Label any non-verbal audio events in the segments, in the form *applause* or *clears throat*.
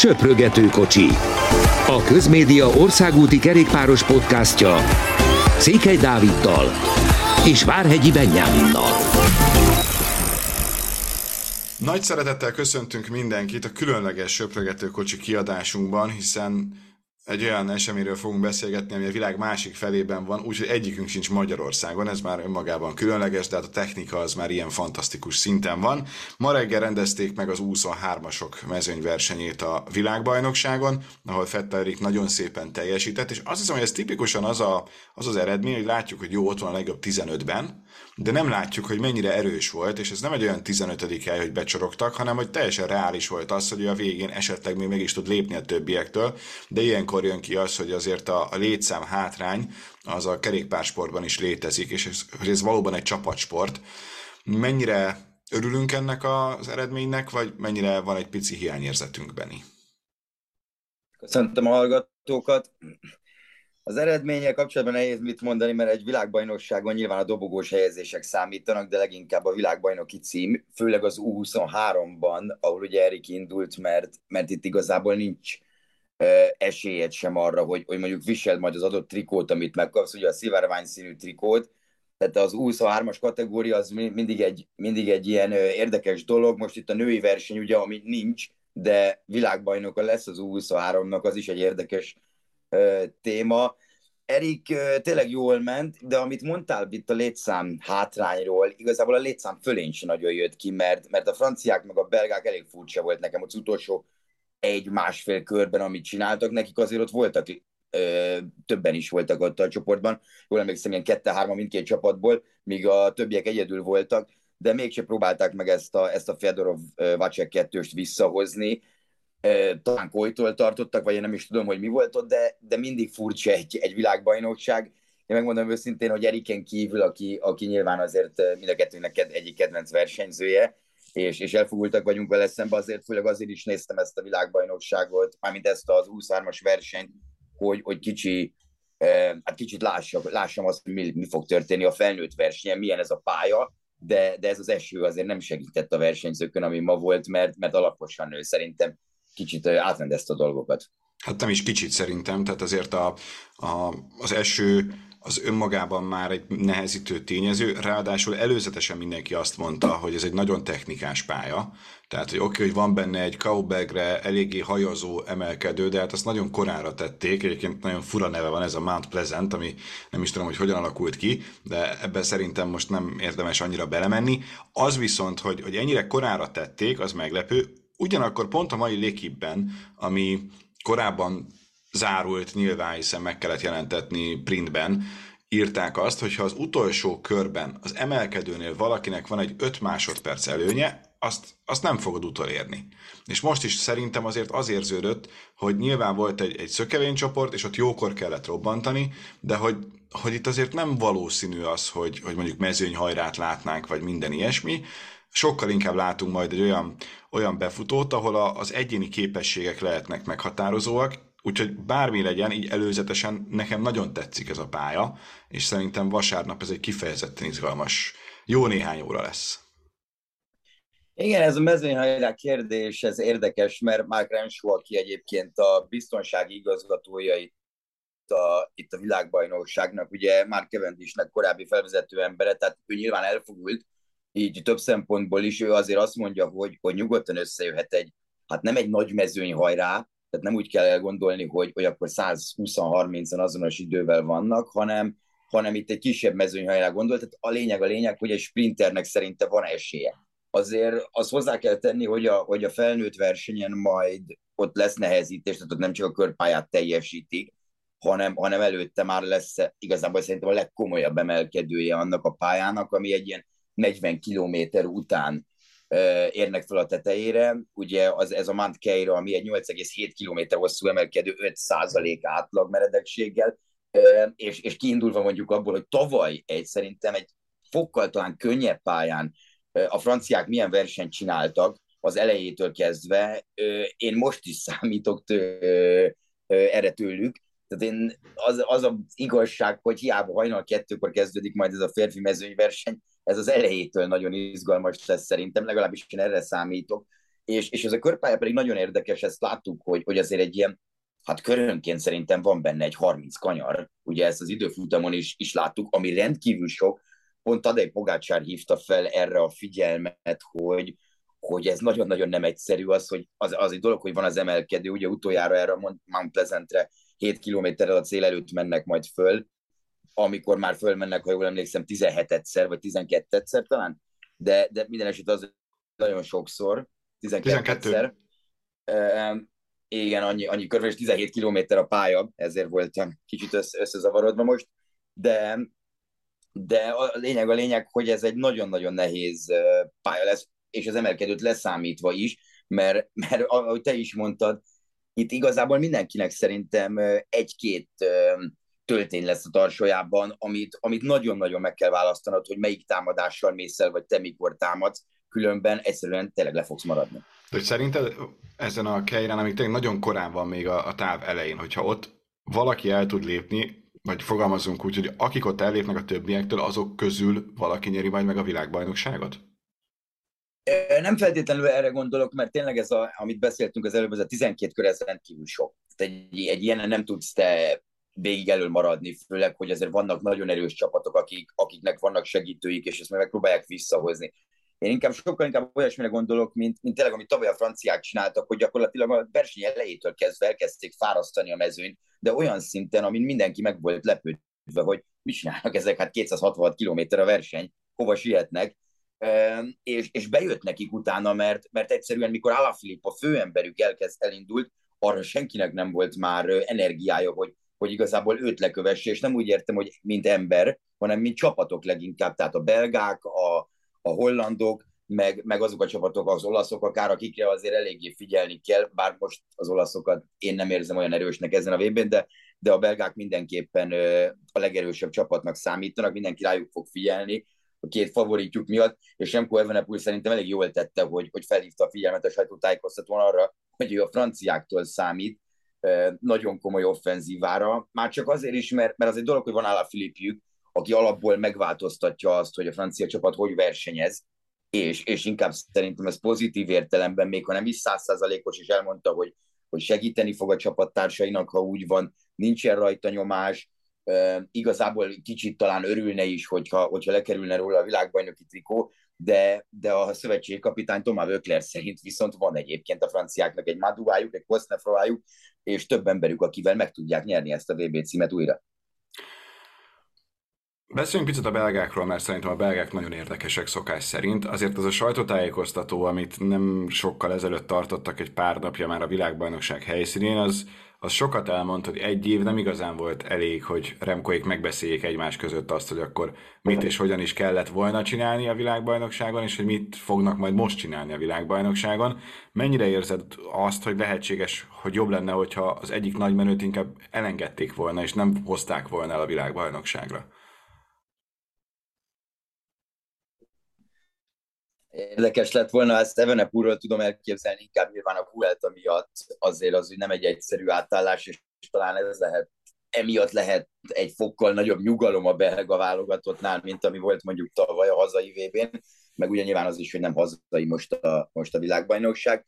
Söprögető kocsi. A Közmédia országúti kerékpáros podcastja Székely Dáviddal és Várhegyi Benyáminnal. Nagy szeretettel köszöntünk mindenkit a különleges Söprögető kocsi kiadásunkban, hiszen egy olyan eseményről fogunk beszélgetni, ami a világ másik felében van, úgyhogy egyikünk sincs Magyarországon, ez már önmagában különleges, de hát a technika az már ilyen fantasztikus szinten van. Ma reggel rendezték meg az 23-asok mezőnyversenyét a világbajnokságon, ahol Fetterik nagyon szépen teljesített, és azt hiszem, hogy ez tipikusan az, a, az az eredmény, hogy látjuk, hogy jó, ott van a legjobb 15-ben, de nem látjuk, hogy mennyire erős volt, és ez nem egy olyan 15. hely, hogy becsorogtak, hanem hogy teljesen reális volt az, hogy a végén esetleg még meg is tud lépni a többiektől, de ilyenkor jön ki az, hogy azért a, a létszám hátrány az a kerékpársportban is létezik, és ez, hogy ez valóban egy csapatsport. Mennyire örülünk ennek az eredménynek, vagy mennyire van egy pici hiányérzetünk, Beni? Köszöntöm a hallgatókat. Az eredménye kapcsolatban nehéz mit mondani, mert egy világbajnokságon nyilván a dobogós helyezések számítanak, de leginkább a világbajnoki cím, főleg az U23-ban, ahol ugye Erik indult, mert, mert itt igazából nincs esélyed sem arra, hogy, hogy mondjuk viseld majd az adott trikót, amit megkapsz, ugye a szivárvány színű trikót, tehát az 23-as kategória az mindig egy, mindig egy ilyen érdekes dolog. Most itt a női verseny, ugye, ami nincs, de világbajnoka lesz az U23-nak, az is egy érdekes téma. Erik tényleg jól ment, de amit mondtál itt a létszám hátrányról, igazából a létszám fölén sem nagyon jött ki, mert, mert a franciák meg a belgák elég furcsa volt nekem az utolsó egy-másfél körben, amit csináltak, nekik azért ott voltak, ö, többen is voltak ott a csoportban, jól emlékszem, ilyen kette-hárma mindkét csapatból, míg a többiek egyedül voltak, de mégse próbálták meg ezt a, ezt a Fedorov Vacek kettőst visszahozni, talán kolytól tartottak, vagy én nem is tudom, hogy mi volt ott, de, de mindig furcsa egy, egy világbajnokság. Én megmondom őszintén, hogy Eriken kívül, aki, aki nyilván azért mind a kettőnek egyik kedvenc versenyzője, és, és elfogultak vagyunk vele szembe, azért főleg azért is néztem ezt a világbajnokságot, mármint ezt az 23-as versenyt, hogy, hogy kicsi, hát kicsit lássam, lássam azt, hogy mi, mi fog történni a felnőtt versenyen, milyen ez a pálya, de, de ez az eső azért nem segített a versenyzőkön, ami ma volt, mert, mert alaposan nő szerintem kicsit átrendezte a dolgokat. Hát nem is kicsit szerintem, tehát azért a, a, az eső az önmagában már egy nehezítő tényező, ráadásul előzetesen mindenki azt mondta, hogy ez egy nagyon technikás pálya, tehát hogy oké, okay, hogy van benne egy Kaubegre eléggé hajazó emelkedő, de hát azt nagyon korára tették, egyébként nagyon fura neve van ez a Mount Pleasant, ami nem is tudom, hogy hogyan alakult ki, de ebben szerintem most nem érdemes annyira belemenni. Az viszont, hogy, hogy ennyire korára tették, az meglepő, Ugyanakkor pont a mai lékibben, ami korábban zárult nyilván, hiszen meg kellett jelentetni printben, írták azt, hogy ha az utolsó körben az emelkedőnél valakinek van egy 5 másodperc előnye, azt, azt nem fogod utolérni. És most is szerintem azért az érződött, hogy nyilván volt egy, egy szökevénycsoport, és ott jókor kellett robbantani, de hogy, hogy itt azért nem valószínű az, hogy, hogy mondjuk mezőnyhajrát látnánk, vagy minden ilyesmi, sokkal inkább látunk majd egy olyan, olyan befutót, ahol a, az egyéni képességek lehetnek meghatározóak, úgyhogy bármi legyen, így előzetesen nekem nagyon tetszik ez a pálya, és szerintem vasárnap ez egy kifejezetten izgalmas, jó néhány óra lesz. Igen, ez a mezőnyhajrá kérdés, ez érdekes, mert Mark Renshaw, aki egyébként a biztonsági igazgatója itt a, itt a világbajnokságnak, ugye Mark Cavendishnek korábbi felvezető embere, tehát ő nyilván elfogult, így több szempontból is ő azért azt mondja, hogy, hogy nyugodtan összejöhet egy, hát nem egy nagy mezőny hajrá, tehát nem úgy kell elgondolni, hogy, hogy akkor 120-30-an azonos idővel vannak, hanem, hanem itt egy kisebb mezőnyhajrá gondol. Tehát a lényeg a lényeg, hogy egy sprinternek szerinte van esélye. Azért azt hozzá kell tenni, hogy a, hogy a felnőtt versenyen majd ott lesz nehezítés, tehát ott nem csak a körpályát teljesítik, hanem, hanem előtte már lesz igazából szerintem a legkomolyabb emelkedője annak a pályának, ami egy ilyen 40 kilométer után érnek fel a tetejére. Ugye az, ez a Mount Keira, ami egy 8,7 kilométer hosszú emelkedő 5% átlag meredekséggel, és, és kiindulva mondjuk abból, hogy tavaly egy szerintem egy fokkal talán könnyebb pályán a franciák milyen versenyt csináltak az elejétől kezdve, én most is *laughs* számítok tő, erre tőlük, tehát én, az, az az igazság, hogy hiába hajnal kettőkor kezdődik majd ez a férfi mezőnyverseny, ez az elejétől nagyon izgalmas lesz szerintem, legalábbis én erre számítok, és, és ez a körpálya pedig nagyon érdekes, ezt láttuk, hogy, hogy azért egy ilyen, hát körönként szerintem van benne egy 30 kanyar, ugye ezt az időfutamon is, is láttuk, ami rendkívül sok, pont Tadej Pogácsár hívta fel erre a figyelmet, hogy, hogy ez nagyon-nagyon nem egyszerű az, hogy az, az egy dolog, hogy van az emelkedő, ugye utoljára erre a Mount Pleasantre 7 kilométerrel a cél előtt mennek majd föl, amikor már fölmennek, ha jól emlékszem, 17-szer, vagy 12-szer talán, de, de minden eset az nagyon sokszor, 12-szer. Uh, igen, annyi, annyi körbe, és 17 kilométer a pálya, ezért voltam kicsit össze, összezavarodva most, de, de a lényeg a lényeg, hogy ez egy nagyon-nagyon nehéz pálya lesz, és az emelkedőt leszámítva is, mert, mert ahogy te is mondtad, itt igazából mindenkinek szerintem egy-két töltény lesz a tarsójában, amit, amit nagyon-nagyon meg kell választanod, hogy melyik támadással mész el, vagy te mikor támadsz, különben egyszerűen tényleg le fogsz maradni. De hogy szerinted ezen a kejren, amik tényleg nagyon korán van még a, a táv elején, hogyha ott valaki el tud lépni, vagy fogalmazunk úgy, hogy akik ott ellépnek a többiektől, azok közül valaki nyeri majd meg a világbajnokságot? Nem feltétlenül erre gondolok, mert tényleg ez, a, amit beszéltünk az előbb, ez a 12 kör, ez rendkívül sok. Tehát egy, egy ilyen nem tudsz te végig elől maradni, főleg, hogy azért vannak nagyon erős csapatok, akik, akiknek vannak segítőik, és ezt megpróbálják visszahozni. Én inkább sokkal inkább olyasmire gondolok, mint, mint tényleg, amit tavaly a franciák csináltak, hogy gyakorlatilag a verseny elejétől kezdve elkezdték fárasztani a mezőnyt, de olyan szinten, amin mindenki meg volt lepődve, hogy mit csinálnak ezek, hát 266 km a verseny, hova sietnek, és, és bejött nekik utána, mert, mert egyszerűen mikor Alaphilipp a főemberük elkezd elindult, arra senkinek nem volt már energiája, hogy, hogy igazából őt lekövesse, és nem úgy értem, hogy mint ember, hanem mint csapatok leginkább, tehát a belgák, a, a hollandok, meg, meg azok a csapatok, az olaszok akár, akikre azért eléggé figyelni kell, bár most az olaszokat én nem érzem olyan erősnek ezen a vb de, de a belgák mindenképpen a legerősebb csapatnak számítanak, mindenki rájuk fog figyelni, a két favoritjuk miatt, és Remco Evenepoel szerintem elég jól tette, hogy, hogy felhívta a figyelmet a sajtótájékoztatón arra, hogy ő a franciáktól számít, nagyon komoly offenzívára, már csak azért is, mert, mert az egy dolog, hogy van Ála Filipjük, aki alapból megváltoztatja azt, hogy a francia csapat hogy versenyez, és, és inkább szerintem ez pozitív értelemben, még ha nem is százszázalékos, és elmondta, hogy, hogy segíteni fog a csapattársainak, ha úgy van, nincsen rajta nyomás, igazából kicsit talán örülne is, hogyha, hogyha lekerülne róla a világbajnoki trikó, de, de a szövetségkapitány Tomá Vökler szerint viszont van egyébként a franciáknak egy Maduájuk, egy Kosznefroájuk, és több emberük, akivel meg tudják nyerni ezt a VB címet újra. Beszéljünk picit a belgákról, mert szerintem a belgák nagyon érdekesek szokás szerint. Azért az a sajtótájékoztató, amit nem sokkal ezelőtt tartottak egy pár napja már a világbajnokság helyszínén, az, az sokat elmond, hogy egy év nem igazán volt elég, hogy Remkoék megbeszéljék egymás között azt, hogy akkor mit és hogyan is kellett volna csinálni a világbajnokságon, és hogy mit fognak majd most csinálni a világbajnokságon. Mennyire érzed azt, hogy lehetséges, hogy jobb lenne, hogyha az egyik nagy menőt inkább elengedték volna, és nem hozták volna el a világbajnokságra? Érdekes lett volna, ezt Evenepurról tudom elképzelni, inkább nyilván a Vuelta miatt azért az, hogy nem egy egyszerű átállás, és talán ez lehet, emiatt lehet egy fokkal nagyobb nyugalom a belga válogatottnál, mint ami volt mondjuk tavaly a hazai vb n meg ugye nyilván az is, hogy nem hazai most a, most a világbajnokság,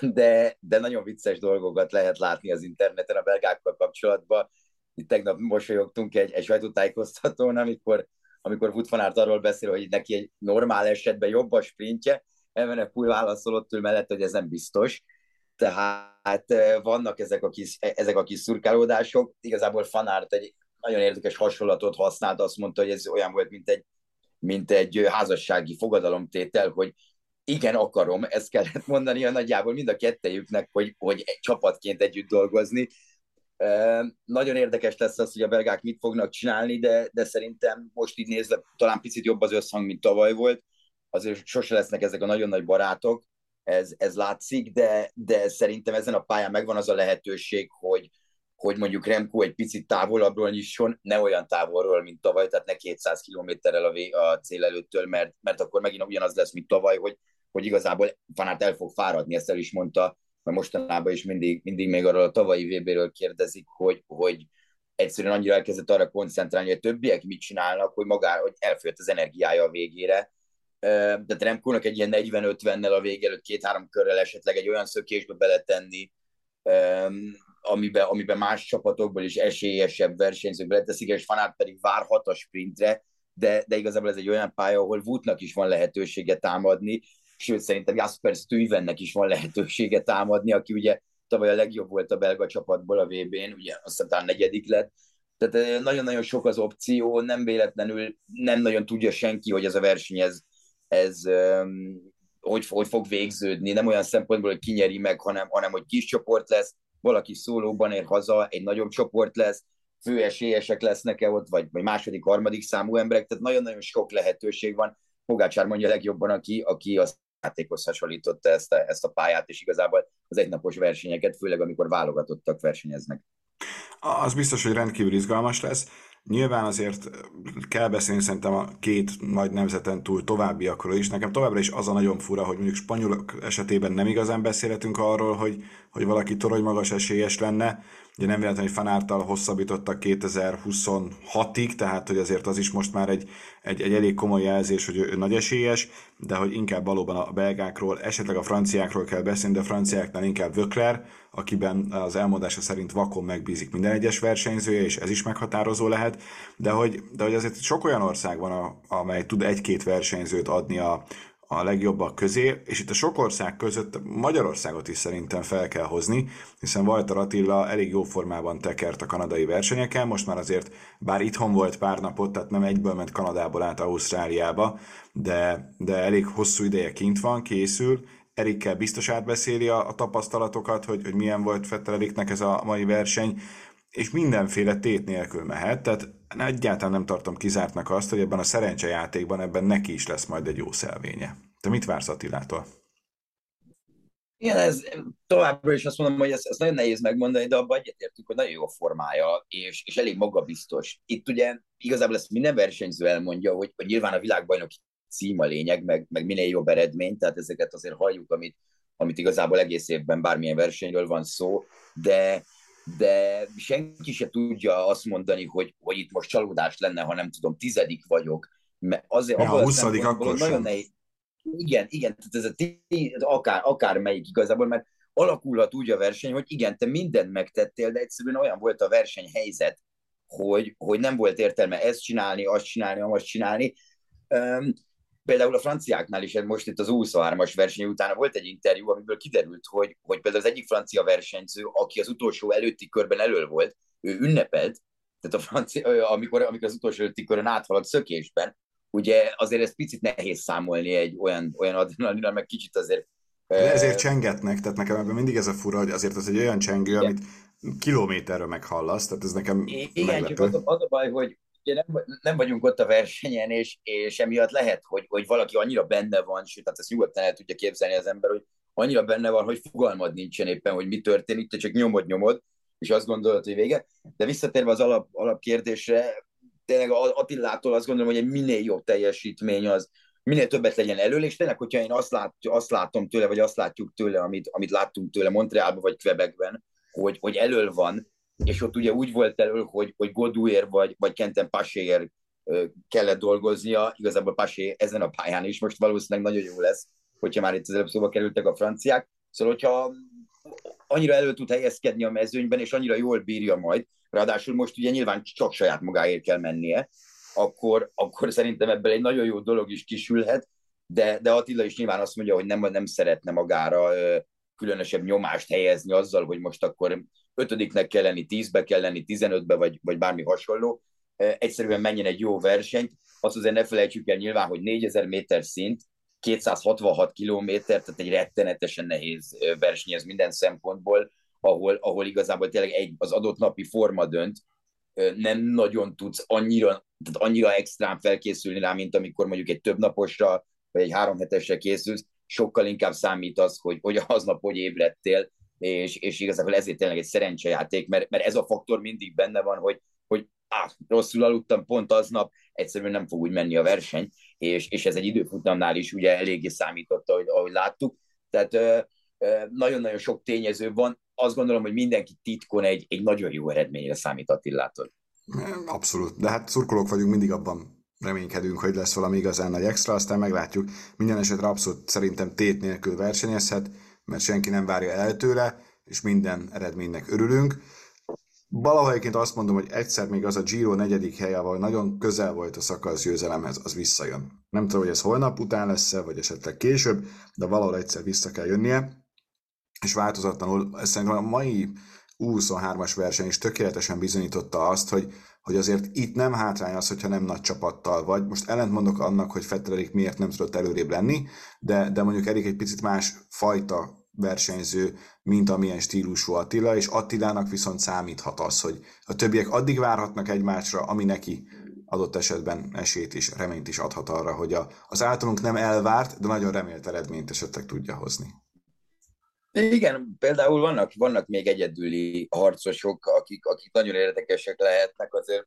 de, de nagyon vicces dolgokat lehet látni az interneten a belgákkal kapcsolatban. Itt tegnap mosolyogtunk egy, egy sajtótájékoztatón, amikor amikor Aert arról beszél, hogy neki egy normál esetben jobb a sprintje, Evenepul válaszolott ő mellett, hogy ez nem biztos. Tehát vannak ezek a kis, ezek a kis szurkálódások. Igazából Fanárt egy nagyon érdekes hasonlatot használt, azt mondta, hogy ez olyan volt, mint egy, mint egy házassági fogadalomtétel, hogy igen, akarom, ezt kellett mondani a nagyjából mind a kettejüknek, hogy, hogy egy csapatként együtt dolgozni, nagyon érdekes lesz az, hogy a belgák mit fognak csinálni, de, de szerintem most így nézve talán picit jobb az összhang, mint tavaly volt. Azért sose lesznek ezek a nagyon nagy barátok, ez, ez látszik, de, de szerintem ezen a pályán megvan az a lehetőség, hogy, hogy mondjuk Remco egy picit távolabbról nyisson, ne olyan távolról, mint tavaly, tehát ne 200 kilométerrel a, a cél előttől, mert, mert akkor megint ugyanaz lesz, mint tavaly, hogy, hogy igazából Fanát el fog fáradni, ezt el is mondta mert mostanában is mindig, mindig még arról a tavalyi VB-ről kérdezik, hogy, hogy egyszerűen annyira elkezdett arra koncentrálni, hogy a többiek mit csinálnak, hogy magá, hogy elfogyott az energiája a végére. de Remkónak egy ilyen 40-50-nel a vége előtt két-három körrel esetleg egy olyan szökésbe beletenni, amiben, amiben más csapatokból is esélyesebb versenyzők beleteszik, és Fanát pedig várhat a sprintre, de, de igazából ez egy olyan pálya, ahol Woodnak is van lehetősége támadni, sőt szerintem Jasper Stuyvennek is van lehetősége támadni, aki ugye tavaly a legjobb volt a belga csapatból a VB-n, ugye aztán talán negyedik lett, tehát nagyon-nagyon sok az opció, nem véletlenül nem nagyon tudja senki, hogy ez a verseny ez, ez hogy, hogy fog végződni, nem olyan szempontból, hogy kinyeri meg, hanem, hanem hogy kis csoport lesz, valaki szólóban ér haza, egy nagyobb csoport lesz, fő esélyesek lesznek-e ott, vagy, vagy második, harmadik számú emberek, tehát nagyon-nagyon sok lehetőség van. Pogácsár mondja legjobban, aki, aki a játékhoz hasonlította ezt a, ezt a pályát, és igazából az egynapos versenyeket, főleg amikor válogatottak versenyeznek. Az biztos, hogy rendkívül izgalmas lesz. Nyilván azért kell beszélni szerintem a két nagy nemzeten túl továbbiakról is. Nekem továbbra is az a nagyon fura, hogy mondjuk spanyolok esetében nem igazán beszélhetünk arról, hogy, hogy valaki torony magas esélyes lenne. Ugye nem véletlenül, hogy Fanártal hosszabbítottak 2026-ig, tehát hogy azért az is most már egy, egy, egy elég komoly jelzés, hogy ő nagy esélyes, de hogy inkább valóban a belgákról, esetleg a franciákról kell beszélni, de a franciáknál inkább Vökler, akiben az elmondása szerint vakon megbízik minden egyes versenyzője, és ez is meghatározó lehet, de hogy, de hogy azért sok olyan ország van, a, amely tud egy-két versenyzőt adni a, a legjobbak közé, és itt a sok ország között Magyarországot is szerintem fel kell hozni, hiszen Walter Attila elég jó formában tekert a kanadai versenyeken, most már azért, bár itthon volt pár napot, tehát nem egyből ment Kanadából át Ausztráliába, de, de elég hosszú ideje kint van, készül, Erikkel biztos átbeszéli a, a tapasztalatokat, hogy, hogy milyen volt Fettel Eriknek ez a mai verseny, és mindenféle tét nélkül mehet, tehát egyáltalán nem tartom kizártnak azt, hogy ebben a szerencsejátékban ebben neki is lesz majd egy jó szelvénye. Te mit vársz Attilától? Igen, ez továbbra is azt mondom, hogy ez, ez nagyon nehéz megmondani, de abban egyetértünk, hogy nagyon jó a formája, és, és elég magabiztos. Itt ugye igazából ezt minden versenyző elmondja, hogy, hogy nyilván a világbajnok cím a lényeg, meg, meg minél jobb eredmény, tehát ezeket azért halljuk, amit, amit igazából egész évben bármilyen versenyről van szó, de, de senki se tudja azt mondani, hogy, hogy itt most csalódás lenne, ha nem tudom, tizedik vagyok. Mert azért, ja, a huszadik akkor nagyon sem. Nehéz. Igen, igen, tehát ez a akár, akár melyik igazából, mert alakulhat úgy a verseny, hogy igen, te mindent megtettél, de egyszerűen olyan volt a versenyhelyzet, hogy, hogy nem volt értelme ezt csinálni, azt csinálni, azt csinálni. Um, például a franciáknál is most itt az 23-as verseny után volt egy interjú, amiből kiderült, hogy, hogy például az egyik francia versenyző, aki az utolsó előtti körben elől volt, ő ünnepelt, tehát a francia, amikor, amikor az utolsó előtti körön áthalad szökésben, ugye azért ez picit nehéz számolni egy olyan, olyan adrenalinnal, meg kicsit azért de ezért csengetnek, tehát nekem ebben mindig ez a fura, hogy azért az egy olyan csengő, igen. amit kilométerről meghallasz, tehát ez nekem Igen, meglepő. csak az a, az a baj, hogy ugye nem, nem vagyunk ott a versenyen, és, és emiatt lehet, hogy, hogy valaki annyira benne van, sőt, tehát ezt nyugodtan el tudja képzelni az ember, hogy annyira benne van, hogy fogalmad nincsen éppen, hogy mi történik, te csak nyomod, nyomod, és azt gondolod, hogy vége. De visszatérve az alap, alapkérdésre, tényleg Attilától azt gondolom, hogy egy minél jobb teljesítmény az, minél többet legyen elől, és tényleg, hogyha én azt, lát, azt látom tőle, vagy azt látjuk tőle, amit, amit láttunk tőle Montrealban, vagy Quebecben, hogy, hogy elől van, és ott ugye úgy volt elő, hogy, hogy Godúér vagy, vagy Kenten Pasér kellett dolgoznia, igazából Pasé ezen a pályán is most valószínűleg nagyon jó lesz, hogyha már itt az előbb szóba kerültek a franciák. Szóval, hogyha annyira elő tud helyezkedni a mezőnyben, és annyira jól bírja majd, ráadásul most ugye nyilván csak saját magáért kell mennie, akkor, akkor szerintem ebből egy nagyon jó dolog is kisülhet, de, de Attila is nyilván azt mondja, hogy nem, nem szeretne magára különösebb nyomást helyezni azzal, hogy most akkor ötödiknek kell lenni, tízbe kell lenni, tizenötbe, vagy, vagy bármi hasonló. Egyszerűen menjen egy jó versenyt. Azt azért ne felejtsük el nyilván, hogy 4000 méter szint, 266 kilométer, tehát egy rettenetesen nehéz verseny ez minden szempontból, ahol, ahol igazából tényleg egy, az adott napi forma dönt, nem nagyon tudsz annyira, tehát annyira extrán felkészülni rá, mint amikor mondjuk egy több naposra, vagy egy három hetesre készülsz, sokkal inkább számít az, hogy, hogy aznap hogy ébredtél, és, és igazából ezért tényleg egy szerencsejáték, mert, mert ez a faktor mindig benne van, hogy, hogy á, rosszul aludtam pont aznap, egyszerűen nem fog úgy menni a verseny, és, és ez egy időfutamnál is ugye eléggé számította, ahogy, ahogy láttuk. Tehát nagyon-nagyon sok tényező van. Azt gondolom, hogy mindenki titkon egy, egy nagyon jó eredményre számít Attilától. Abszolút, de hát szurkolók vagyunk, mindig abban reménykedünk, hogy lesz valami igazán nagy extra, aztán meglátjuk. Minden esetre abszolút szerintem tét nélkül versenyezhet, mert senki nem várja el tőle, és minden eredménynek örülünk. Valahogy egyébként azt mondom, hogy egyszer még az a Giro negyedik helye, ahol nagyon közel volt a szakasz győzelemhez, az visszajön. Nem tudom, hogy ez holnap után lesz-e, vagy esetleg később, de valahol egyszer vissza kell jönnie. És változatlanul, szerintem a mai U23-as verseny is tökéletesen bizonyította azt, hogy, hogy azért itt nem hátrány az, hogyha nem nagy csapattal vagy. Most ellentmondok annak, hogy Fettelik miért nem tudott előrébb lenni, de, de mondjuk Erik egy picit más fajta versenyző, mint amilyen stílusú Attila, és Attilának viszont számíthat az, hogy a többiek addig várhatnak egymásra, ami neki adott esetben esélyt is, reményt is adhat arra, hogy a, az általunk nem elvárt, de nagyon remélt eredményt esetleg tudja hozni. Igen, például vannak, vannak még egyedüli harcosok, akik, akik nagyon érdekesek lehetnek, azért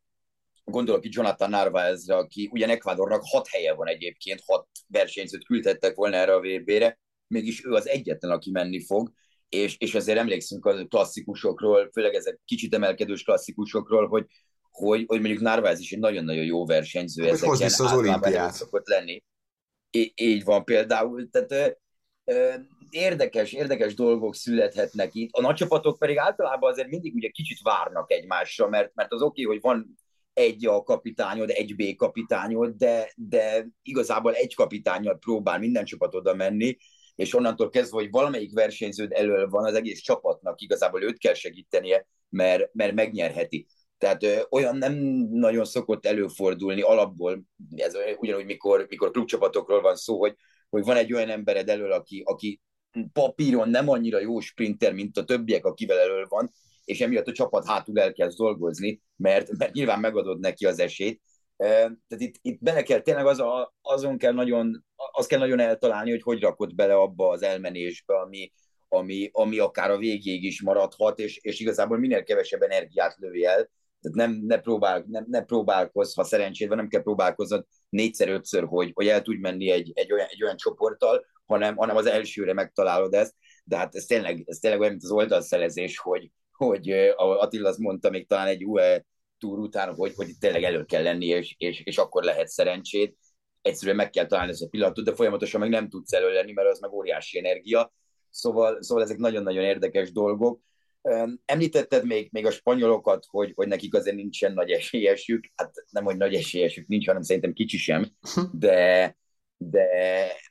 gondolok itt Jonathan Narvaezre, aki ugyan Ecuadornak hat helye van egyébként, hat versenyzőt küldhettek volna erre a VB-re, mégis ő az egyetlen, aki menni fog, és, és azért emlékszünk a klasszikusokról, főleg ezek kicsit emelkedős klasszikusokról, hogy, hogy, hogy mondjuk Narváez is egy nagyon-nagyon jó versenyző. Hogy vissza az olimpiát. Szokott lenni. I- így van például. Tehát érdekes, érdekes dolgok születhetnek itt. A nagycsapatok pedig általában azért mindig ugye kicsit várnak egymásra, mert, mert az oké, okay, hogy van egy A kapitányod, egy B kapitányod, de, de igazából egy kapitányod próbál minden csapat oda menni, és onnantól kezdve, hogy valamelyik versenyződ elől van, az egész csapatnak igazából őt kell segítenie, mert, mert megnyerheti. Tehát ö, olyan nem nagyon szokott előfordulni alapból, ez ugyanúgy, mikor, mikor klubcsapatokról van szó, hogy, hogy van egy olyan embered elől, aki, aki papíron nem annyira jó sprinter, mint a többiek, akivel elől van, és emiatt a csapat hátul elkezd dolgozni, mert, mert nyilván megadod neki az esélyt. Tehát itt, itt bele kell, tényleg az a, azon kell nagyon, az kell nagyon eltalálni, hogy hogy rakod bele abba az elmenésbe, ami, ami, ami akár a végéig is maradhat, és, és igazából minél kevesebb energiát lőj el, tehát nem, ne, próbál, nem, ne próbálkozz, ha szerencséd van, nem kell próbálkoznod négyszer-ötször, hogy, hogy el tudj menni egy, egy, olyan, egy olyan csoporttal, hanem, hanem az elsőre megtalálod ezt, de hát ez tényleg, ez tényleg olyan, mint az oldalszerezés, hogy, hogy Attila azt mondta még talán egy UE túr után, hogy, hogy tényleg elő kell lenni, és, és, és akkor lehet szerencsét. Egyszerűen meg kell találni ezt a pillanatot, de folyamatosan meg nem tudsz elő lenni, mert az meg óriási energia. Szóval, szóval ezek nagyon-nagyon érdekes dolgok. Említetted még, még a spanyolokat, hogy, hogy nekik azért nincsen nagy esélyesük. Hát nem, hogy nagy esélyesük nincs, hanem szerintem kicsi sem, de, de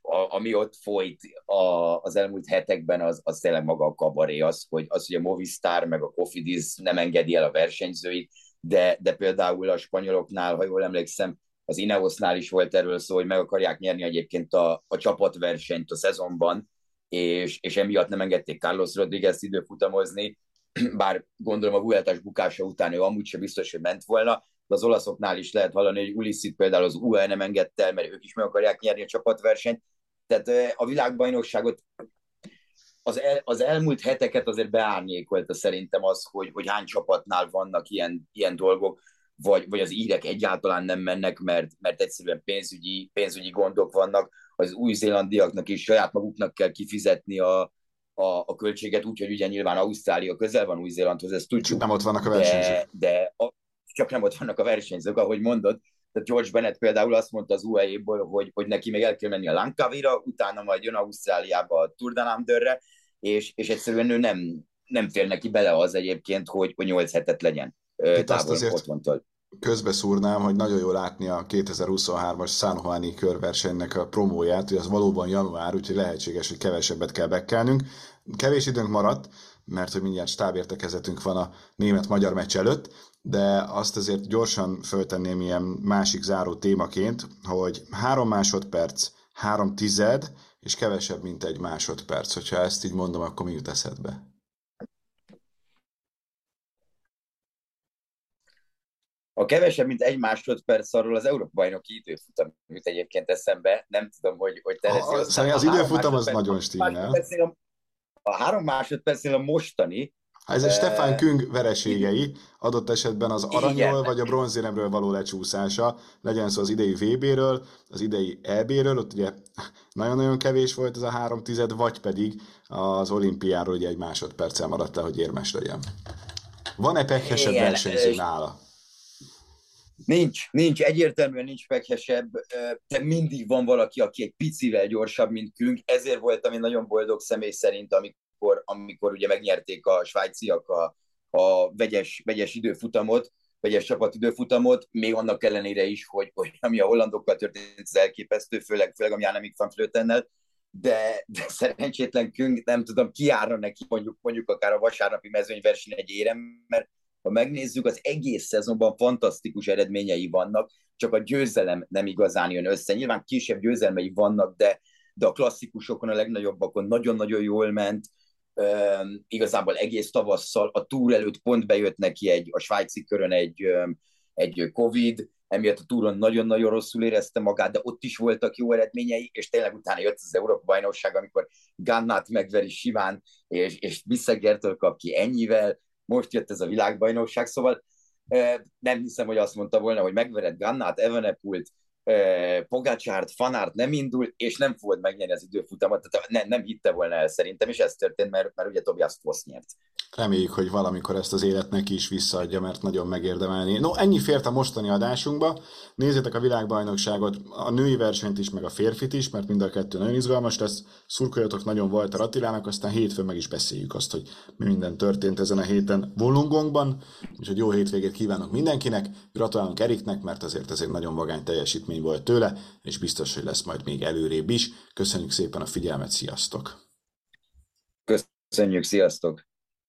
a, ami ott folyt a, az elmúlt hetekben, az, az tényleg maga a kabaré, az, hogy, az, hogy a Movistar meg a Cofidis nem engedi el a versenyzőit, de, de például a spanyoloknál, ha jól emlékszem, az Ineosnál is volt erről szó, hogy meg akarják nyerni egyébként a, a csapatversenyt a szezonban, és, és emiatt nem engedték Carlos Rodriguez időfutamozni, *clears throat* bár gondolom a Vueltás bukása után ő amúgy sem biztos, hogy ment volna, de az olaszoknál is lehet hallani, hogy Ulissit például az UE nem engedte el, mert ők is meg akarják nyerni a csapatversenyt. Tehát a világbajnokságot az, el, az elmúlt heteket azért beárnyékolta szerintem az, hogy, hogy hány csapatnál vannak ilyen, ilyen dolgok, vagy, vagy az írek egyáltalán nem mennek, mert, mert egyszerűen pénzügyi, pénzügyi gondok vannak. Az új-zélandiaknak is saját maguknak kell kifizetni a, a, a költséget, úgyhogy ugye nyilván Ausztrália közel van Új-Zélandhoz, ezt tudjuk. Csak nem ott vannak a versenyzők. De, de a, csak nem ott vannak a versenyzők, ahogy mondod. Tehát George Bennett például azt mondta az UAE-ból, hogy, hogy neki még el kell menni a Lankavira, utána majd jön Ausztráliába a Tour de és, és egyszerűen ő nem, nem fér neki bele az egyébként, hogy, hogy 8 hetet legyen távol otthontól közbeszúrnám, hogy nagyon jó látni a 2023-as San Juani körversenynek a promóját, hogy az valóban január, úgyhogy lehetséges, hogy kevesebbet kell bekelnünk. Kevés időnk maradt, mert hogy mindjárt stábértekezetünk van a német-magyar meccs előtt, de azt azért gyorsan föltenném ilyen másik záró témaként, hogy három másodperc, három tized, és kevesebb, mint egy másodperc. Hogyha ezt így mondom, akkor mi jut eszedbe? A kevesebb, mint egy másodperc arról az Európa bajnoki időfutam jut egyébként eszembe. Nem tudom, hogy, hogy te lesz. Szerintem az időfutam az nagyon stimmel. A három másodpercnél a mostani, ez a Stefan Küng vereségei, adott esetben az aranyról vagy a bronzéremről való lecsúszása, legyen szó az idei VB-ről, az idei EB-ről, ott ugye *laughs* nagyon-nagyon kevés volt ez a három tized, vagy pedig az olimpiáról ugye egy másodperccel maradt le, hogy érmes legyen. Van-e pehesebb versenyző nála? Nincs, nincs, egyértelműen nincs meghesebb, de mindig van valaki, aki egy picivel gyorsabb, mint Künk, ezért voltam én nagyon boldog személy szerint, amikor, amikor ugye megnyerték a svájciak a, a vegyes, vegyes időfutamot, vegyes csapat időfutamot, még annak ellenére is, hogy, hogy ami a hollandokkal történt, ez elképesztő, főleg, főleg ami Annemiek van Flötennel, de, de szerencsétlen Künk, nem tudom, kiára neki mondjuk, mondjuk akár a vasárnapi mezőnyverseny egy érem, mert ha megnézzük, az egész szezonban fantasztikus eredményei vannak, csak a győzelem nem igazán jön össze. Nyilván kisebb győzelmei vannak, de, de a klasszikusokon, a legnagyobbakon nagyon-nagyon jól ment, igazából egész tavasszal a túr előtt pont bejött neki egy, a svájci körön egy, egy Covid, emiatt a túron nagyon-nagyon rosszul érezte magát, de ott is voltak jó eredményei, és tényleg utána jött az Európa-bajnokság, amikor Gannát megveri simán, és, és Bisseggertől kap ki ennyivel, most jött ez a világbajnokság, szóval nem hiszem, hogy azt mondta volna, hogy megvered Gannát, Evenepult, Pogácsárt, Fanárt nem indul, és nem fogod megnyerni az időfutamot, tehát nem, nem hitte volna el szerintem, és ez történt, mert, mert ugye Tobias Foss nyert. Reméljük, hogy valamikor ezt az élet neki is visszaadja, mert nagyon megérdemelni. No, ennyi fért a mostani adásunkba. Nézzétek a világbajnokságot, a női versenyt is, meg a férfit is, mert mind a kettő nagyon izgalmas lesz. Szurkoljatok nagyon Walter Attilának, aztán hétfőn meg is beszéljük azt, hogy mi minden történt ezen a héten Volungongban, és hogy jó hétvégét kívánok mindenkinek. Gratulálunk Eriknek, mert azért ez egy nagyon vagány teljesítmény volt tőle, és biztos, hogy lesz majd még előrébb is. Köszönjük szépen a figyelmet, sziasztok! Köszönjük, sziasztok!